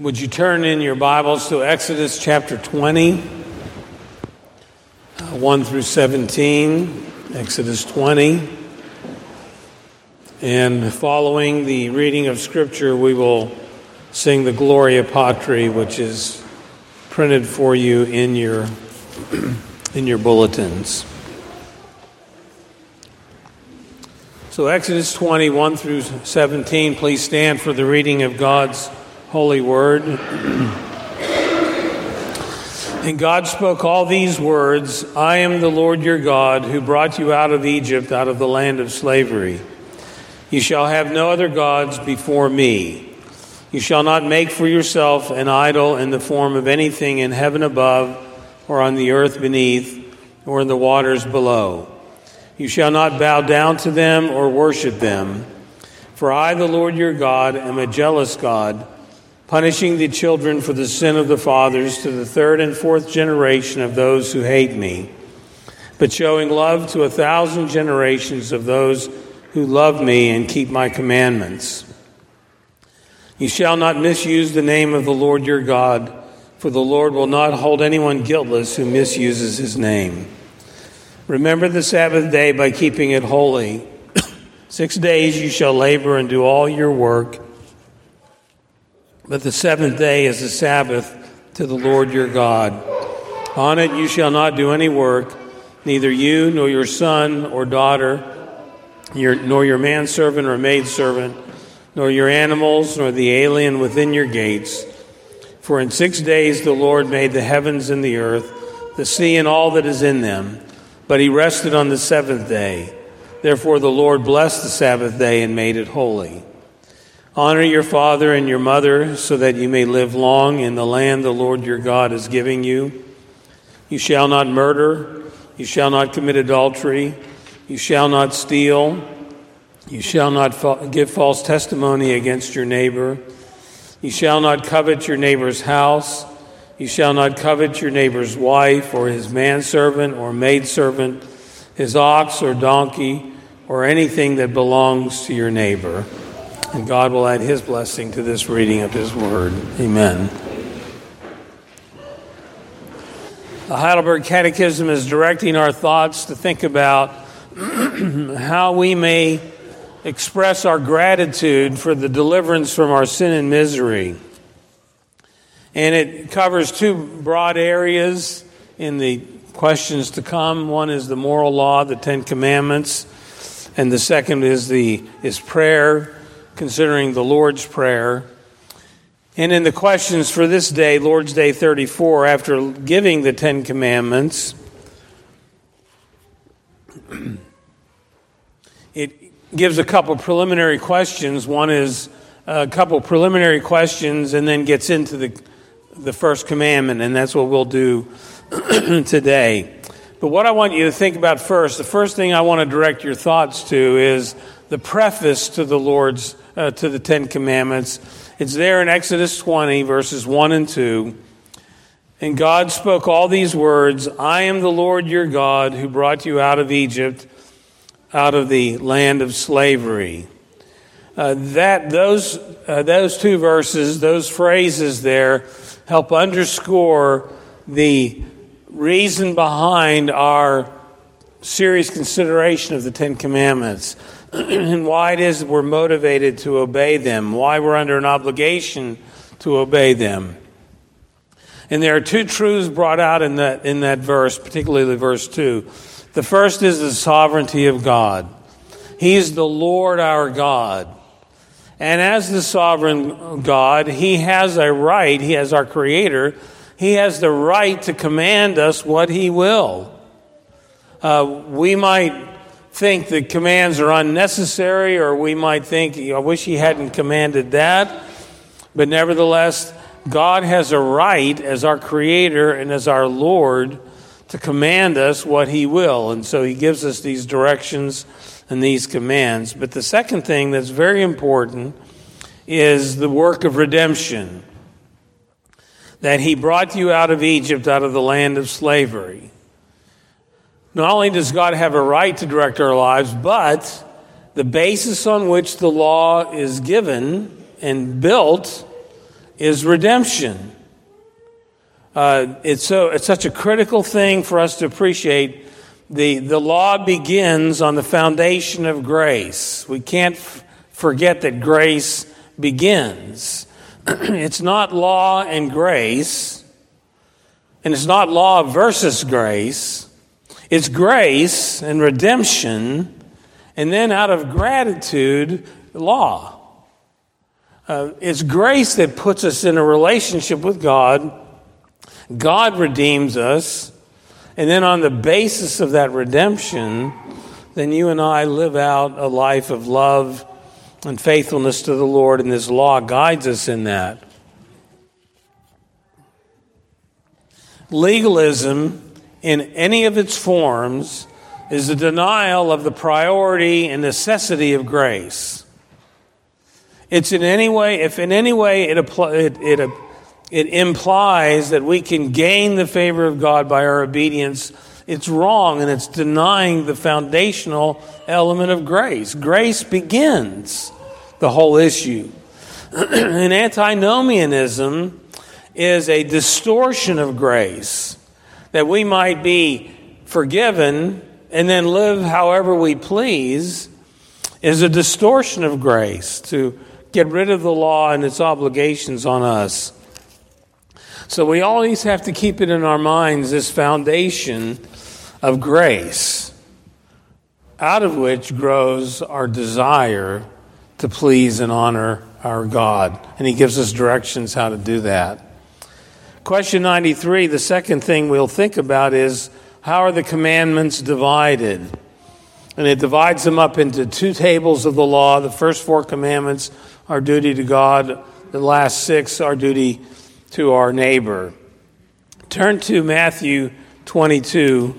Would you turn in your Bibles to Exodus chapter 20, uh, 1 through 17? Exodus 20. And following the reading of Scripture, we will sing the Gloria Patri, which is printed for you in your, in your bulletins. So, Exodus 20, 1 through 17, please stand for the reading of God's holy word. and God spoke all these words I am the Lord your God who brought you out of Egypt, out of the land of slavery. You shall have no other gods before me. You shall not make for yourself an idol in the form of anything in heaven above, or on the earth beneath, or in the waters below. You shall not bow down to them or worship them. For I, the Lord your God, am a jealous God punishing the children for the sin of the fathers to the third and fourth generation of those who hate me, but showing love to a thousand generations of those who love me and keep my commandments. You shall not misuse the name of the Lord your God, for the Lord will not hold anyone guiltless who misuses his name. Remember the Sabbath day by keeping it holy. Six days you shall labor and do all your work but the seventh day is the Sabbath to the Lord your God. On it you shall not do any work, neither you nor your son or daughter, your, nor your manservant or maidservant, nor your animals, nor the alien within your gates. For in six days the Lord made the heavens and the earth, the sea and all that is in them, but he rested on the seventh day. Therefore the Lord blessed the Sabbath day and made it holy. Honor your father and your mother so that you may live long in the land the Lord your God is giving you. You shall not murder. You shall not commit adultery. You shall not steal. You shall not fa- give false testimony against your neighbor. You shall not covet your neighbor's house. You shall not covet your neighbor's wife or his manservant or maidservant, his ox or donkey, or anything that belongs to your neighbor. And God will add his blessing to this reading of his word. Amen. The Heidelberg Catechism is directing our thoughts to think about how we may express our gratitude for the deliverance from our sin and misery. And it covers two broad areas in the questions to come. One is the moral law, the Ten Commandments, and the second is the is prayer considering the Lord's Prayer. And in the questions for this day, Lord's Day 34, after giving the Ten Commandments, it gives a couple preliminary questions. One is a couple preliminary questions and then gets into the, the first commandment, and that's what we'll do today. But what I want you to think about first, the first thing I want to direct your thoughts to is the preface to the Lord's uh, to the Ten Commandments. It's there in Exodus 20, verses 1 and 2. And God spoke all these words I am the Lord your God who brought you out of Egypt, out of the land of slavery. Uh, that those uh, those two verses, those phrases there, help underscore the reason behind our serious consideration of the Ten Commandments. and why it is we're motivated to obey them, why we're under an obligation to obey them. And there are two truths brought out in that, in that verse, particularly verse 2. The first is the sovereignty of God. He's the Lord our God. And as the sovereign God, He has a right, He has our Creator, He has the right to command us what He will. Uh, we might think the commands are unnecessary, or we might think, I wish he hadn't commanded that. But nevertheless, God has a right as our Creator and as our Lord to command us what He will. And so He gives us these directions and these commands. But the second thing that's very important is the work of redemption. That He brought you out of Egypt, out of the land of slavery. Not only does God have a right to direct our lives, but the basis on which the law is given and built is redemption. Uh, it's, so, it's such a critical thing for us to appreciate. The, the law begins on the foundation of grace. We can't f- forget that grace begins. it's not law and grace, and it's not law versus grace. It's grace and redemption, and then out of gratitude, law. Uh, it's grace that puts us in a relationship with God. God redeems us. And then, on the basis of that redemption, then you and I live out a life of love and faithfulness to the Lord, and this law guides us in that. Legalism, in any of its forms, is a denial of the priority and necessity of grace. It's in any way, if in any way it, it, it, it implies that we can gain the favor of God by our obedience, it's wrong and it's denying the foundational element of grace. Grace begins the whole issue. and antinomianism is a distortion of grace that we might be forgiven and then live however we please is a distortion of grace to get rid of the law and its obligations on us. So we always have to keep it in our minds this foundation of grace, out of which grows our desire to please and honor our God. And He gives us directions how to do that. Question 93, the second thing we'll think about is how are the commandments divided? And it divides them up into two tables of the law. The first four commandments are duty to God, the last six, are duty to our neighbor. Turn to Matthew 22,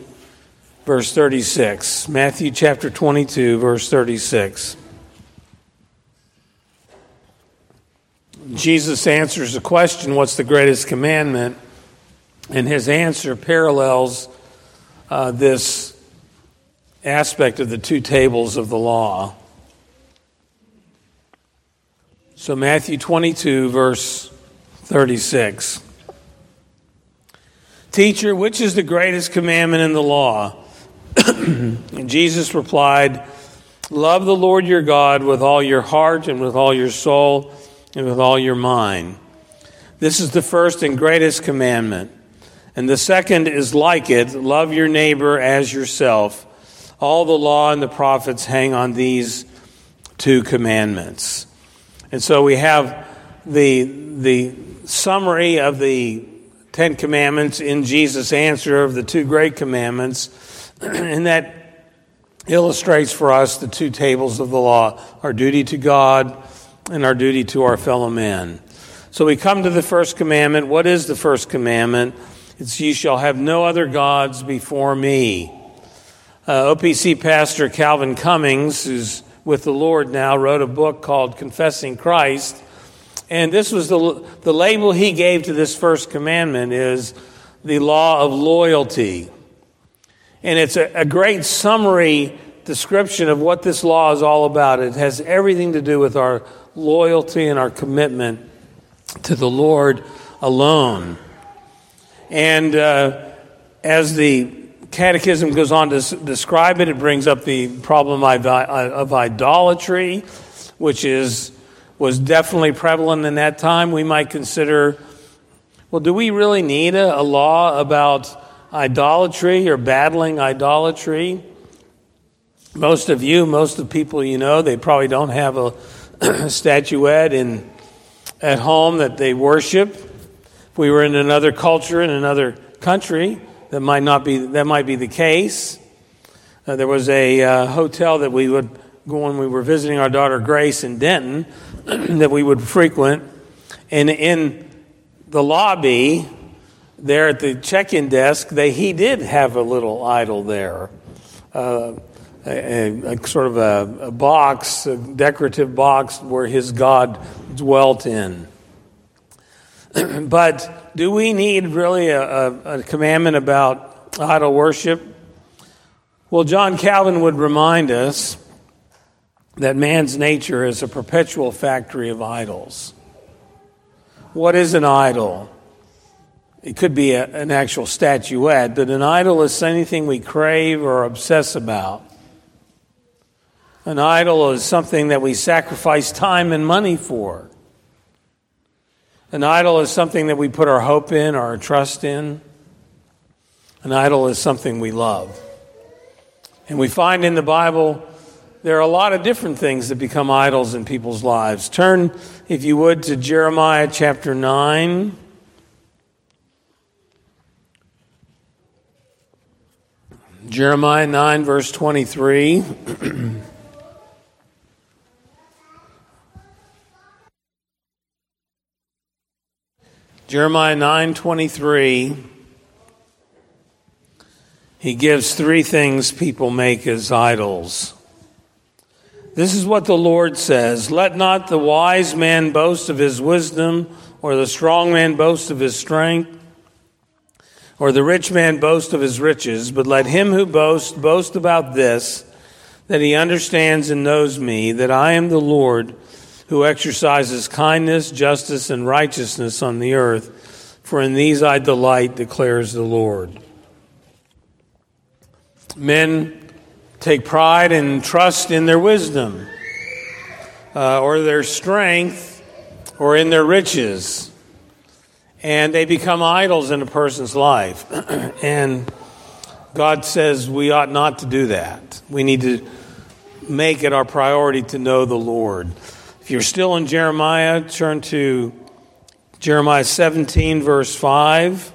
verse 36. Matthew chapter 22, verse 36. Jesus answers the question, What's the greatest commandment? And his answer parallels uh, this aspect of the two tables of the law. So, Matthew 22, verse 36. Teacher, which is the greatest commandment in the law? and Jesus replied, Love the Lord your God with all your heart and with all your soul and with all your mind. This is the first and greatest commandment. And the second is like it love your neighbor as yourself. All the law and the prophets hang on these two commandments. And so we have the, the summary of the Ten Commandments in Jesus' answer of the two great commandments, and that illustrates for us the two tables of the law our duty to God and our duty to our fellow man. So we come to the first commandment. What is the first commandment? It's, You shall have no other gods before me. Uh, OPC pastor Calvin Cummings, who's with the Lord now, wrote a book called Confessing Christ. And this was the, the label he gave to this first commandment is the law of loyalty. And it's a, a great summary description of what this law is all about. It has everything to do with our loyalty and our commitment to the Lord alone. And uh, as the Catechism goes on to describe it. It brings up the problem of idolatry, which is was definitely prevalent in that time. We might consider, well, do we really need a, a law about idolatry or battling idolatry? Most of you, most of the people you know, they probably don't have a statuette in at home that they worship. If we were in another culture in another country, that might not be that might be the case. Uh, there was a uh, hotel that we would go when we were visiting our daughter Grace in Denton that we would frequent, and in the lobby there at the check-in desk, they he did have a little idol there. Uh, a, a, sort of a, a, box, a decorative box where his God dwelt in. but do we need really a, a, commandment about idol worship? Well, John Calvin would remind us that man's nature is a perpetual factory of idols. what is an idol? It could be a, an actual statuette, but an idol is anything we crave or obsess about. An idol is something that we sacrifice time and money for. An idol is something that we put our hope in, our trust in. An idol is something we love. And we find in the Bible there are a lot of different things that become idols in people's lives. Turn, if you would, to Jeremiah chapter 9. Jeremiah 9, verse 23. Jeremiah 9:23 He gives three things people make as idols. This is what the Lord says, let not the wise man boast of his wisdom or the strong man boast of his strength or the rich man boast of his riches, but let him who boasts boast about this that he understands and knows me that I am the Lord who exercises kindness, justice, and righteousness on the earth. For in these I delight, declares the Lord. Men take pride and trust in their wisdom, uh, or their strength, or in their riches. And they become idols in a person's life. and God says we ought not to do that. We need to make it our priority to know the Lord. If you're still in Jeremiah, turn to Jeremiah 17, verse 5.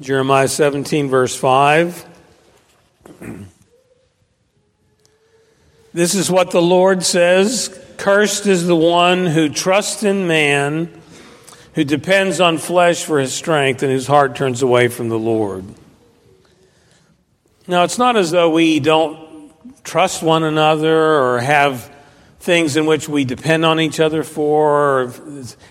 Jeremiah 17, verse 5. This is what the Lord says Cursed is the one who trusts in man, who depends on flesh for his strength, and whose heart turns away from the Lord. Now, it's not as though we don't trust one another or have things in which we depend on each other for.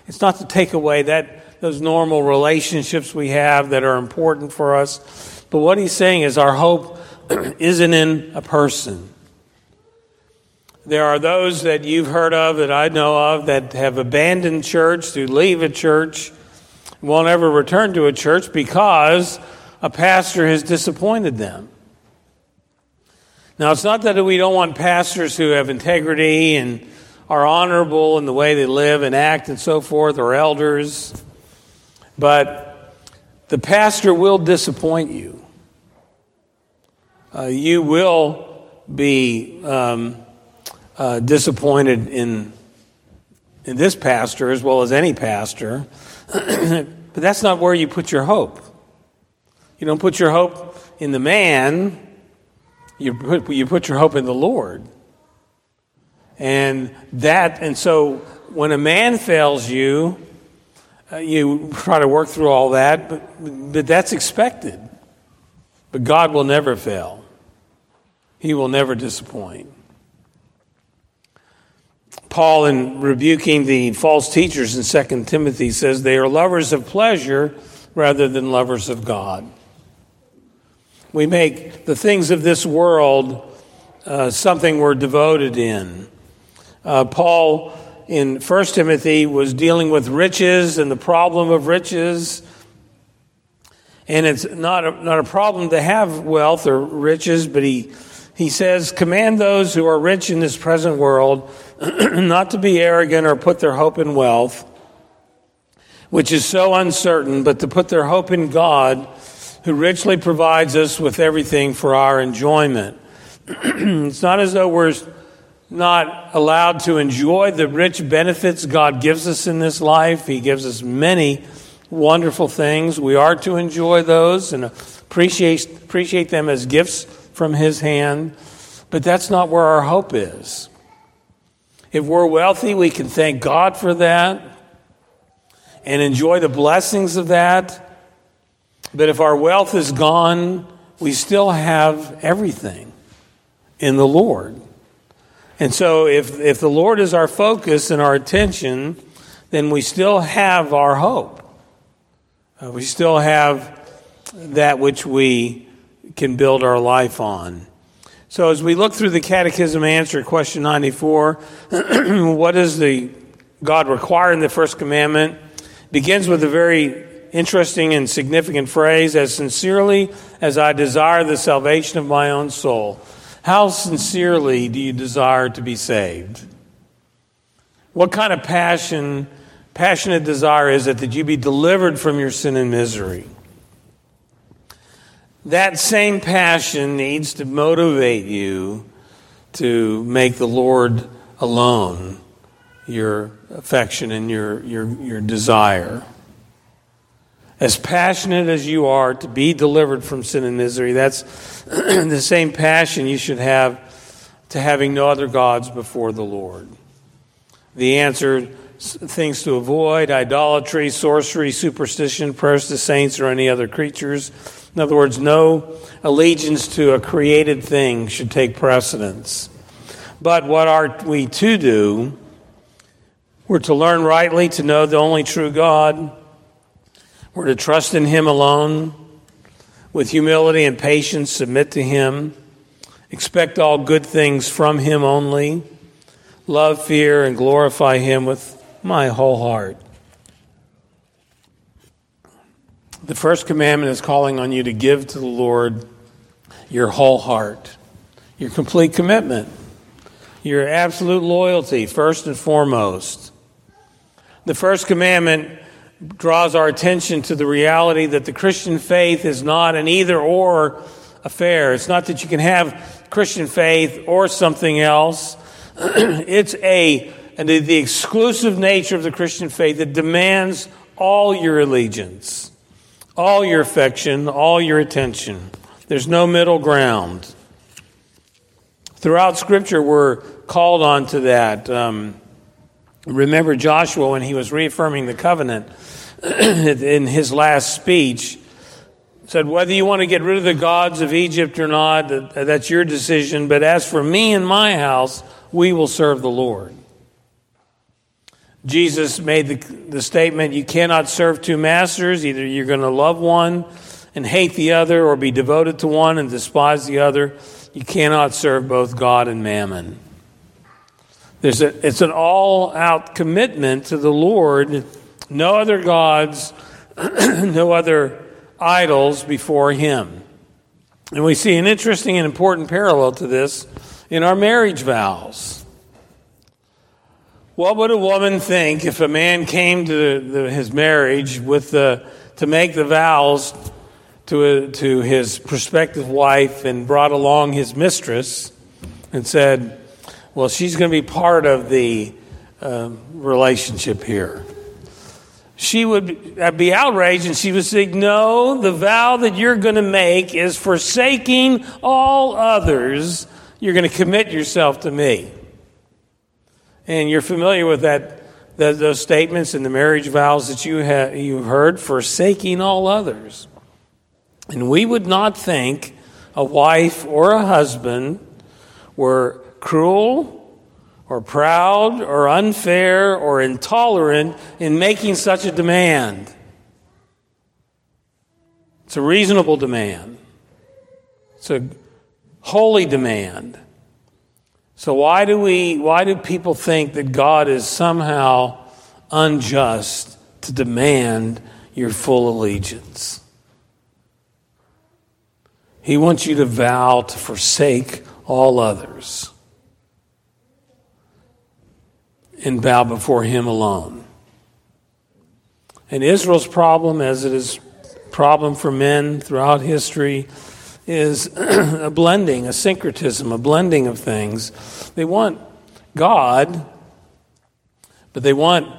It's not to take away that those normal relationships we have that are important for us. But what he's saying is our hope isn't in a person. There are those that you've heard of that I know of that have abandoned church, to leave a church, won't ever return to a church because a pastor has disappointed them. Now, it's not that we don't want pastors who have integrity and are honorable in the way they live and act and so forth, or elders, but the pastor will disappoint you. Uh, you will be um, uh, disappointed in in this pastor as well as any pastor, but that's not where you put your hope. You don't put your hope in the man you put, you put your hope in the Lord. And that, and so when a man fails you, uh, you try to work through all that, but, but that's expected. But God will never fail, He will never disappoint. Paul, in rebuking the false teachers in 2 Timothy, says they are lovers of pleasure rather than lovers of God. We make the things of this world uh, something we're devoted in. Uh, Paul in 1 Timothy was dealing with riches and the problem of riches. And it's not a, not a problem to have wealth or riches, but he, he says, Command those who are rich in this present world not to be arrogant or put their hope in wealth, which is so uncertain, but to put their hope in God who richly provides us with everything for our enjoyment. it's not as though we're not allowed to enjoy the rich benefits God gives us in this life. He gives us many wonderful things. We are to enjoy those and appreciate, appreciate them as gifts from His hand. But that's not where our hope is. If we're wealthy, we can thank God for that and enjoy the blessings of that. But if our wealth is gone, we still have everything in the Lord. And so if, if the Lord is our focus and our attention, then we still have our hope. Uh, we still have that which we can build our life on. So, as we look through the Catechism answer, question 94, what does the God require in the first commandment? Begins with a very interesting and significant phrase as sincerely as I desire the salvation of my own soul. How sincerely do you desire to be saved? What kind of passion, passionate desire is it that you be delivered from your sin and misery? That same passion needs to motivate you to make the Lord alone your affection and your, your, your desire. As passionate as you are to be delivered from sin and misery, that's the same passion you should have to having no other gods before the Lord. The answer things to avoid idolatry, sorcery, superstition, prayers to saints, or any other creatures. In other words, no allegiance to a created thing should take precedence. But what are we to do? We're to learn rightly to know the only true God. We're to trust in Him alone. With humility and patience, submit to Him. Expect all good things from Him only. Love, fear, and glorify Him with my whole heart. The first commandment is calling on you to give to the Lord your whole heart, your complete commitment, your absolute loyalty, first and foremost. The first commandment draws our attention to the reality that the Christian faith is not an either or affair. It's not that you can have Christian faith or something else. it's a and the exclusive nature of the Christian faith that demands all your allegiance all your affection, all your attention. There's no middle ground. Throughout Scripture, we're called on to that. Um, remember Joshua when he was reaffirming the covenant in his last speech said whether you want to get rid of the gods of Egypt or not that's your decision but as for me and my house we will serve the Lord Jesus made the, the statement you cannot serve two masters. Either you're going to love one and hate the other, or be devoted to one and despise the other. You cannot serve both God and mammon. There's a, it's an all out commitment to the Lord. No other gods, no other idols before Him. And we see an interesting and important parallel to this in our marriage vows. What would a woman think if a man came to the, his marriage with the, to make the vows to, a, to his prospective wife and brought along his mistress and said, Well, she's going to be part of the uh, relationship here? She would be outraged and she would say, No, the vow that you're going to make is forsaking all others. You're going to commit yourself to me. And you're familiar with that, that those statements and the marriage vows that you have you heard, forsaking all others. And we would not think a wife or a husband were cruel or proud or unfair or intolerant in making such a demand. It's a reasonable demand. It's a holy demand. So why do we why do people think that God is somehow unjust to demand your full allegiance? He wants you to vow to forsake all others and bow before him alone. And Israel's problem as it is problem for men throughout history is a blending, a syncretism, a blending of things. They want God, but they want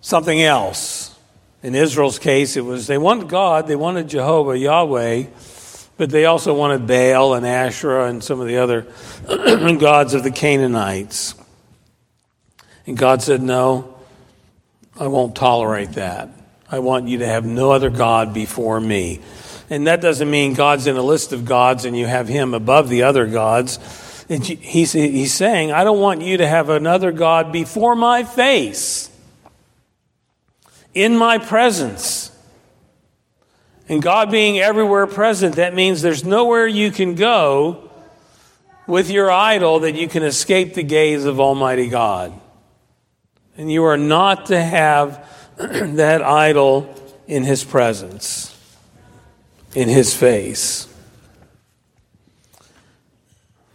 something else. In Israel's case, it was they wanted God, they wanted Jehovah, Yahweh, but they also wanted Baal and Asherah and some of the other gods of the Canaanites. And God said, No, I won't tolerate that. I want you to have no other God before me. And that doesn't mean God's in a list of gods and you have him above the other gods. He's, saying, I don't want you to have another God before my face, in my presence. And God being everywhere present, that means there's nowhere you can go with your idol that you can escape the gaze of Almighty God. And you are not to have that idol in His presence, in His face.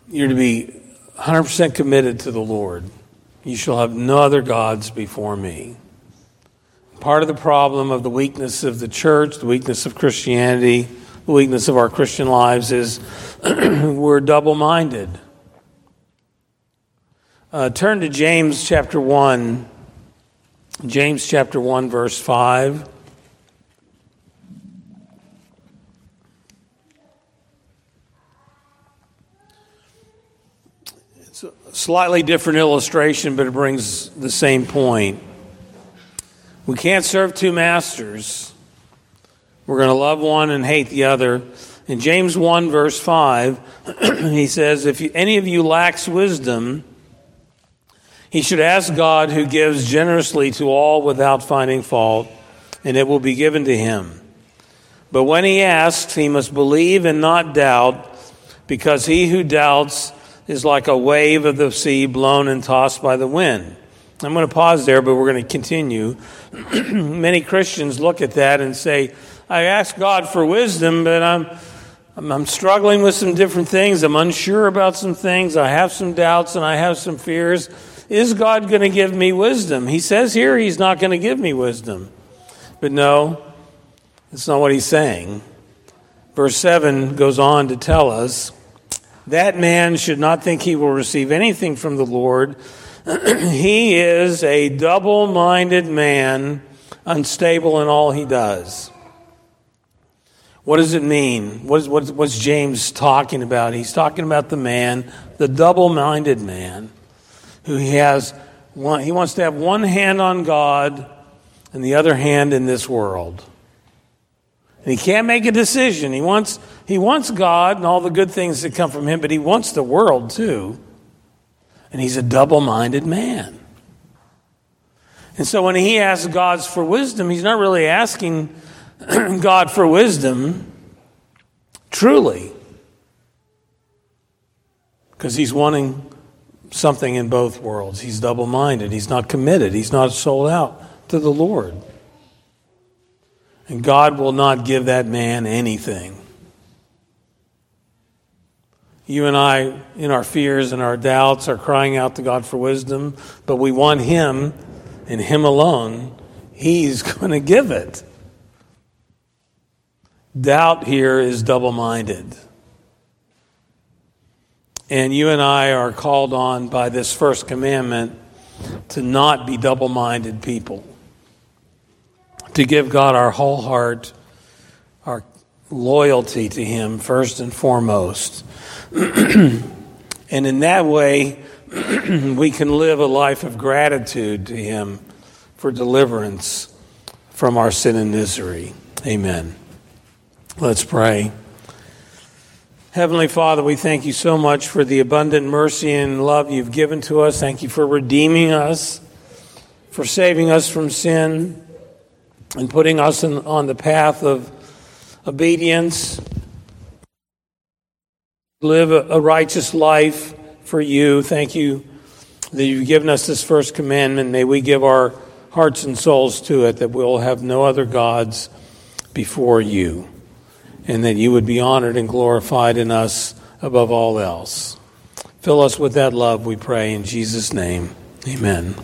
You're to be 100% committed to the Lord. You shall have no other gods before me. Part of the problem of the weakness of the church, the weakness of Christianity, the weakness of our Christian lives is we're double minded. Uh, turn to James chapter 1. James chapter 1, verse 5. It's a slightly different illustration, but it brings the same point. We can't serve two masters. We're going to love one and hate the other. In James 1, verse 5, he says, If any of you lacks wisdom, he should ask God who gives generously to all without finding fault, and it will be given to him. But when he asks, he must believe and not doubt, because he who doubts is like a wave of the sea blown and tossed by the wind. I'm going to pause there, but we're going to continue. Many Christians look at that and say, I ask God for wisdom, but I'm, I'm struggling with some different things. I'm unsure about some things. I have some doubts and I have some fears. Is God going to give me wisdom? He says here he's not going to give me wisdom. But no, that's not what he's saying. Verse 7 goes on to tell us that man should not think he will receive anything from the Lord. he is a double minded man, unstable in all he does. What does it mean? What is, what's James talking about? He's talking about the man, the double minded man who he has one, he wants to have one hand on God and the other hand in this world. And he can't make a decision. He wants, he wants God and all the good things that come from him, but he wants the world too. And he's a double minded man. And so when he asks God for wisdom, he's not really asking God for wisdom truly. Because he's wanting something in both worlds. He's double minded. He's not committed. He's not sold out to the Lord. And God will not give that man anything. You and I, in our fears and our doubts, are crying out to God for wisdom, but we want Him and Him alone. He's going to give it. Doubt here is double minded. And you and I are called on by this first commandment to not be double minded people, to give God our whole heart, our loyalty to Him first and foremost. and in that way, we can live a life of gratitude to Him for deliverance from our sin and misery. Amen. Let's pray. Heavenly Father, we thank you so much for the abundant mercy and love you've given to us. Thank you for redeeming us, for saving us from sin, and putting us in, on the path of obedience. Live a, a righteous life for you. Thank you that you've given us this first commandment. May we give our hearts and souls to it, that we'll have no other gods before you and that you would be honored and glorified in us above all else. Fill us with that love, we pray, in Jesus' name. Amen.